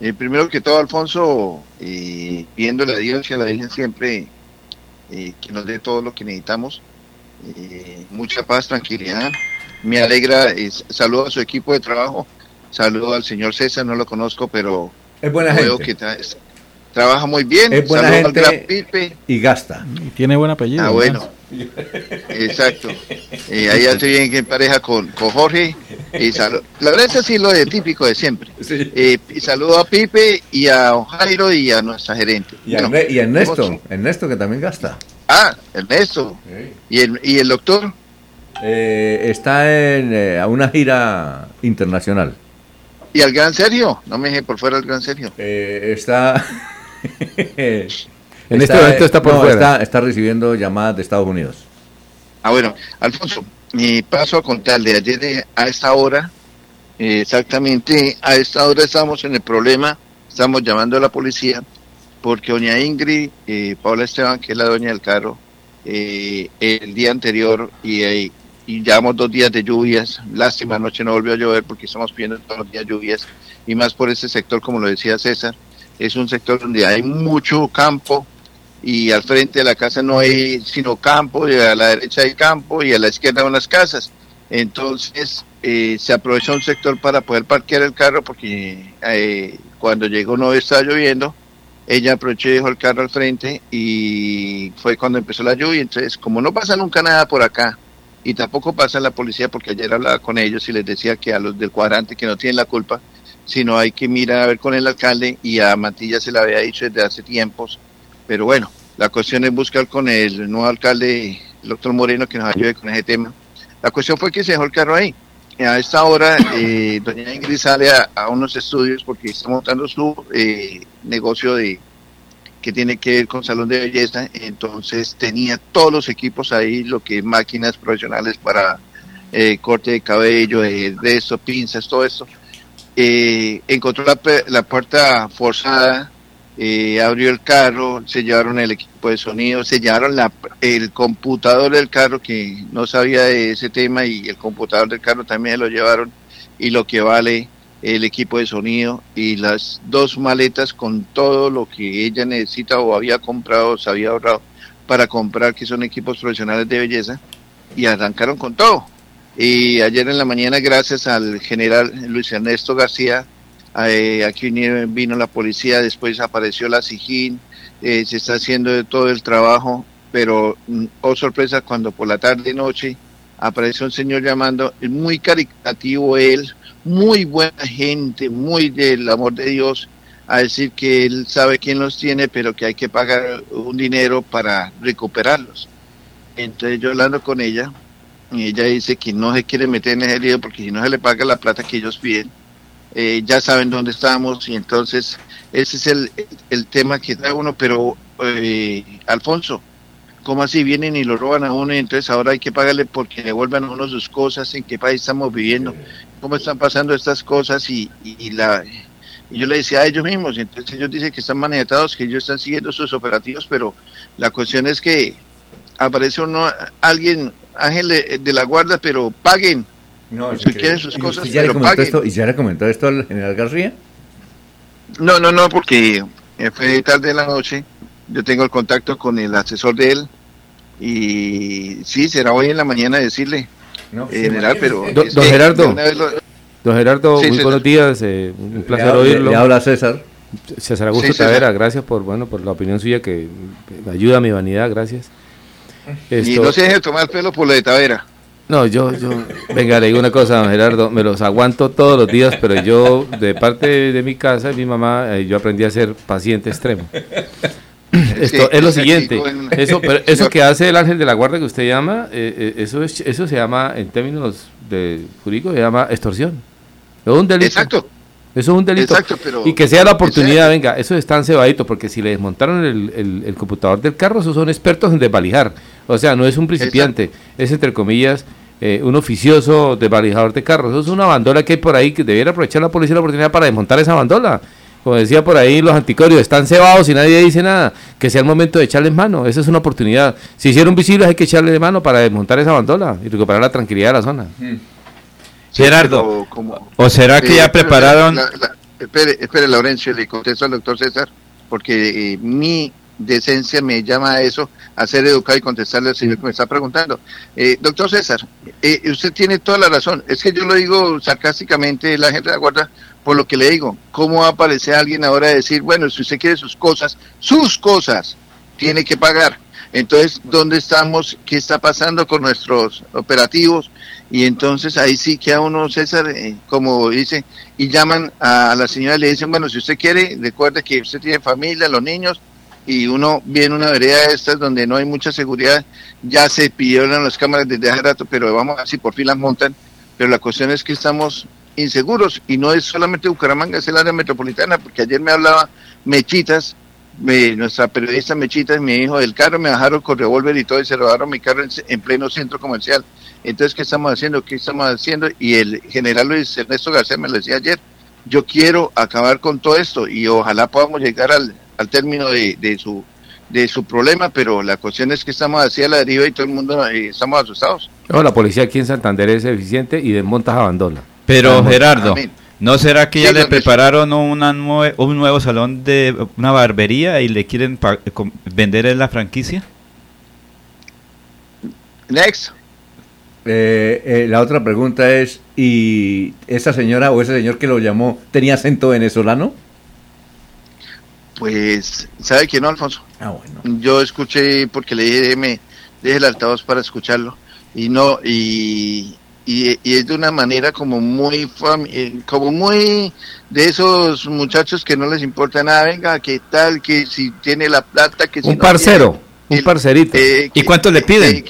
Eh, primero que todo, Alfonso, eh, pidiéndole a Dios y a la Virgen siempre eh, que nos dé todo lo que necesitamos. Eh, mucha paz, tranquilidad. Me alegra, eh, saludo a su equipo de trabajo, saludo al señor César, no lo conozco, pero Es buena veo gente. que tra- trabaja muy bien. Es buena al gente. gran Pipe. Y gasta. Y tiene buen apellido. Ah, ¿no? bueno. Exacto. Eh, ahí hace bien que en pareja con, con Jorge. Y la verdad es así lo de típico de siempre. Sí. Eh, y saludo a Pipe y a Jairo y a nuestra gerente. Y, a Bueno, Erne- y a Ernesto. ¿cómo- Ernesto que también gasta. Ah, Ernesto. ¿Y el, y el doctor? Eh, está en eh, a una gira internacional. ¿Y al gran Sergio? No me deje por fuera el gran Sergio. Eh, está. En este momento está por no, fuera. Está, está recibiendo llamadas de Estados Unidos. Ah, bueno, Alfonso, mi paso a contarle, ayer de- a esta hora, eh, exactamente a esta hora estamos en el problema, estamos llamando a la policía, porque doña Ingrid, eh, Paula Esteban, que es la dueña del carro, eh, el día anterior, y, eh, y llevamos dos días de lluvias, lástima, anoche no volvió a llover porque estamos pidiendo todos los días lluvias, y más por ese sector, como lo decía César, es un sector donde hay mucho campo, y al frente de la casa no hay sino campo, y a la derecha hay campo y a la izquierda unas casas. Entonces eh, se aprovechó un sector para poder parquear el carro porque eh, cuando llegó no estaba lloviendo, ella aprovechó y dejó el carro al frente y fue cuando empezó la lluvia. Entonces, como no pasa nunca nada por acá y tampoco pasa la policía porque ayer hablaba con ellos y les decía que a los del cuadrante que no tienen la culpa, sino hay que mirar a ver con el alcalde y a Matilla se le había dicho desde hace tiempos pero bueno, la cuestión es buscar con el nuevo alcalde, el doctor Moreno, que nos ayude con ese tema. La cuestión fue que se dejó el carro ahí. A esta hora, eh, doña Ingrid sale a, unos estudios porque está montando su eh, negocio de que tiene que ver con salón de belleza. Entonces tenía todos los equipos ahí, lo que máquinas profesionales para eh, corte de cabello, de, de pinzas, todo esto. Eh, encontró la, la puerta forzada, eh, abrió el carro, se llevaron el equipo de sonido, se llevaron la, el computador del carro que no sabía de ese tema y el computador del carro también lo llevaron y lo que vale el equipo de sonido y las dos maletas con todo lo que ella necesita o había comprado, se había ahorrado para comprar que son equipos profesionales de belleza y arrancaron con todo. Y ayer en la mañana, gracias al general Luis Ernesto García, eh, aquí vino, la policía, después apareció la SIGIN, eh, se está haciendo todo el trabajo, pero mm, oh sorpresa cuando por la tarde y noche apareció un señor llamando, muy caritativo él, muy buena gente, muy del amor de Dios, a decir que él sabe quién los tiene, pero que hay que pagar un dinero para recuperarlos. Entonces yo hablando con ella, y ella dice que no se quiere meter en ese lío porque si no se le paga la plata que ellos piden, eh, ya saben dónde estamos y entonces ese es el, el tema que trae uno, pero eh, Alfonso, ¿cómo así vienen y lo roban a uno y entonces ahora hay que pagarle porque devuelvan a uno sus cosas? ¿En qué país estamos viviendo? ¿Cómo están pasando estas cosas? Y, y, la... Y yo le decía a ellos mismos, y entonces ellos dicen que están manejados, que ellos están siguiendo sus operativos, pero la cuestión es que aparece uno, alguien, ángel de, de la guarda, pero paguen. No, Si quieren sus ¿Y cosas, usted ya le pero comentó paguen. esto, ¿Y ya le comentó esto al general García? No, no, no, porque eh, fue tarde de la noche. Yo tengo el contacto con el asesor de él. Y sí, será hoy en la mañana decirle, No, eh, general, pero... Do- don que Gerardo. lo- Don Gerardo, Sí, muy César. buenos días, eh, un placer le, oírlo. Le, habla César. César Augusto Sí, César. Tavera, gracias por bueno por la opinión suya que ayuda a mi vanidad, gracias. Y no se deje tomar pelo por lo de Tavera. no, yo, yo, venga, le digo una cosa, don Gerardo, me los aguanto todos los días, pero yo, de parte de, mi casa, mi mamá, eh, yo aprendí a ser paciente extremo. Esto Sí, es lo siguiente, eso, pero eso que hace el ángel de la guardia que usted llama, eh, eh, eso es, eso se llama, en términos de jurídicos, se llama extorsión. Es un delito. Exacto, Eso es un delito. exacto, pero... Y que sea la oportunidad, venga, eso están cebaditos, porque si le desmontaron el, el- el computador del carro, esos son expertos en desvalijar. O sea, no es un principiante, es entre comillas eh, un oficioso desvalijador de carros. Eso es una bandola que hay por ahí que debiera aprovechar la policía la oportunidad para desmontar esa bandola. Como decía por ahí, los anticorios están cebados y nadie dice nada. Que sea el momento de echarles mano. Esa es una oportunidad. Si hicieron visibles, hay que echarle mano para desmontar esa bandola y recuperar la tranquilidad de la zona. sí, Gerardo, como- ¿O será que eh, ya prepararon, la- la- espere, espere, Laurencio, le contesto al doctor César, porque eh, mi decencia me llama a eso, a ser educado y contestarle al señor que me está preguntando. Eh, doctor César, eh, usted tiene toda la razón. Es que yo lo digo sarcásticamente, la gente de la guarda, por lo que le digo. ¿Cómo va a aparecer alguien ahora a decir, bueno, si usted quiere sus cosas, sus cosas, tiene que pagar? Entonces, ¿dónde estamos? ¿Qué está pasando con nuestros operativos? Y entonces ahí sí que a uno, César, eh, como dice, y llaman a la señora y le dicen, bueno, si usted quiere, recuerde que usted tiene familia, los niños, y uno viene una vereda de estas donde no hay mucha seguridad, ya se pidieron las cámaras desde hace rato, pero vamos a ver si por fin las montan, pero la cuestión es que estamos inseguros y no es solamente Bucaramanga, es el área metropolitana, porque ayer me hablaba Mechitas, nuestra periodista Mechitas, mi hijo del carro, me bajaron con revólver y todo y se robaron mi carro en, pleno centro comercial. Entonces, ¿qué estamos haciendo? ¿Qué estamos haciendo? Y el general Luis Ernesto García me lo decía ayer, yo quiero acabar con todo esto y ojalá podamos llegar al, al término de, de, su de su problema, pero la cuestión es que estamos así a la deriva y todo el mundo eh, estamos asustados. No, la policía aquí en Santander es eficiente y desmontas abandona. Pero Gerardo, ¿no será que ya le prepararon una un nuevo salón de una barbería y le quieren vender en la franquicia? Next. Eh, eh, la otra pregunta es, ¿y esa señora o ese señor que lo llamó tenía acento venezolano? Pues, ¿sabe quién no, Alfonso? Ah, bueno. Yo escuché, porque le dije, me deje el altavoz para escucharlo, y no, y, y, es de una manera como muy, eh, como muy de esos muchachos que no les importa nada, venga, qué tal, que si tiene la plata, que si Un parcero, un parcerito. Eh, ¿Y cuánto le piden?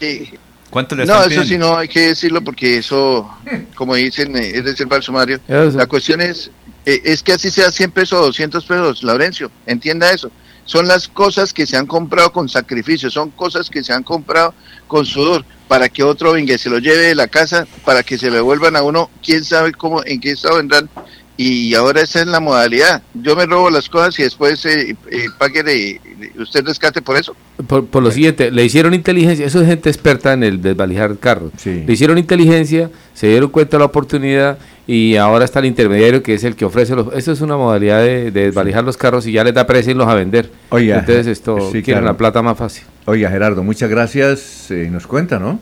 ¿Cuánto le no, eso sí no hay que decirlo porque eso, como dicen, eh, es decir, para el sumario. La cuestión es, eh, es que así sea 100 pesos o 200 pesos, Laurencio, entienda eso. Son las cosas que se han comprado con sacrificio, son cosas que se han comprado con sudor, para que otro venga y se lo lleve de la casa, para que se lo devuelvan a uno, quién sabe cómo, en qué estado vendrán. Y ahora esa es la modalidad. Yo me robo las cosas y después eh, eh pague de, usted rescate por eso. Por, lo siguiente, le hicieron inteligencia, eso es gente experta en el desvalijar carros. Sí. Le hicieron inteligencia, se dieron cuenta de la oportunidad y ahora está el intermediario que es el que ofrece los... Eso es una modalidad de, desvalijar los carros y ya les da precio los a vender. Oiga, Entonces esto sí, quieren la plata más fácil. Oiga, Gerardo, muchas gracias. Eh, nos cuenta, ¿no?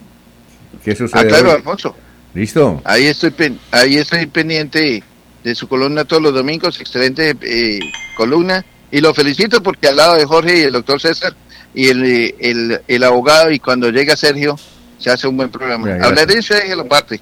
¿Qué sucede ah, claro, Alfonso. ¿Listo? Ahí estoy, ahí estoy pendiente de su columna todos los domingos. Excelente eh, columna. Y lo felicito porque al lado de Jorge y el doctor César y el, el, el abogado y cuando llega Sergio se hace un buen programa. Hablaré de eso y lo parte.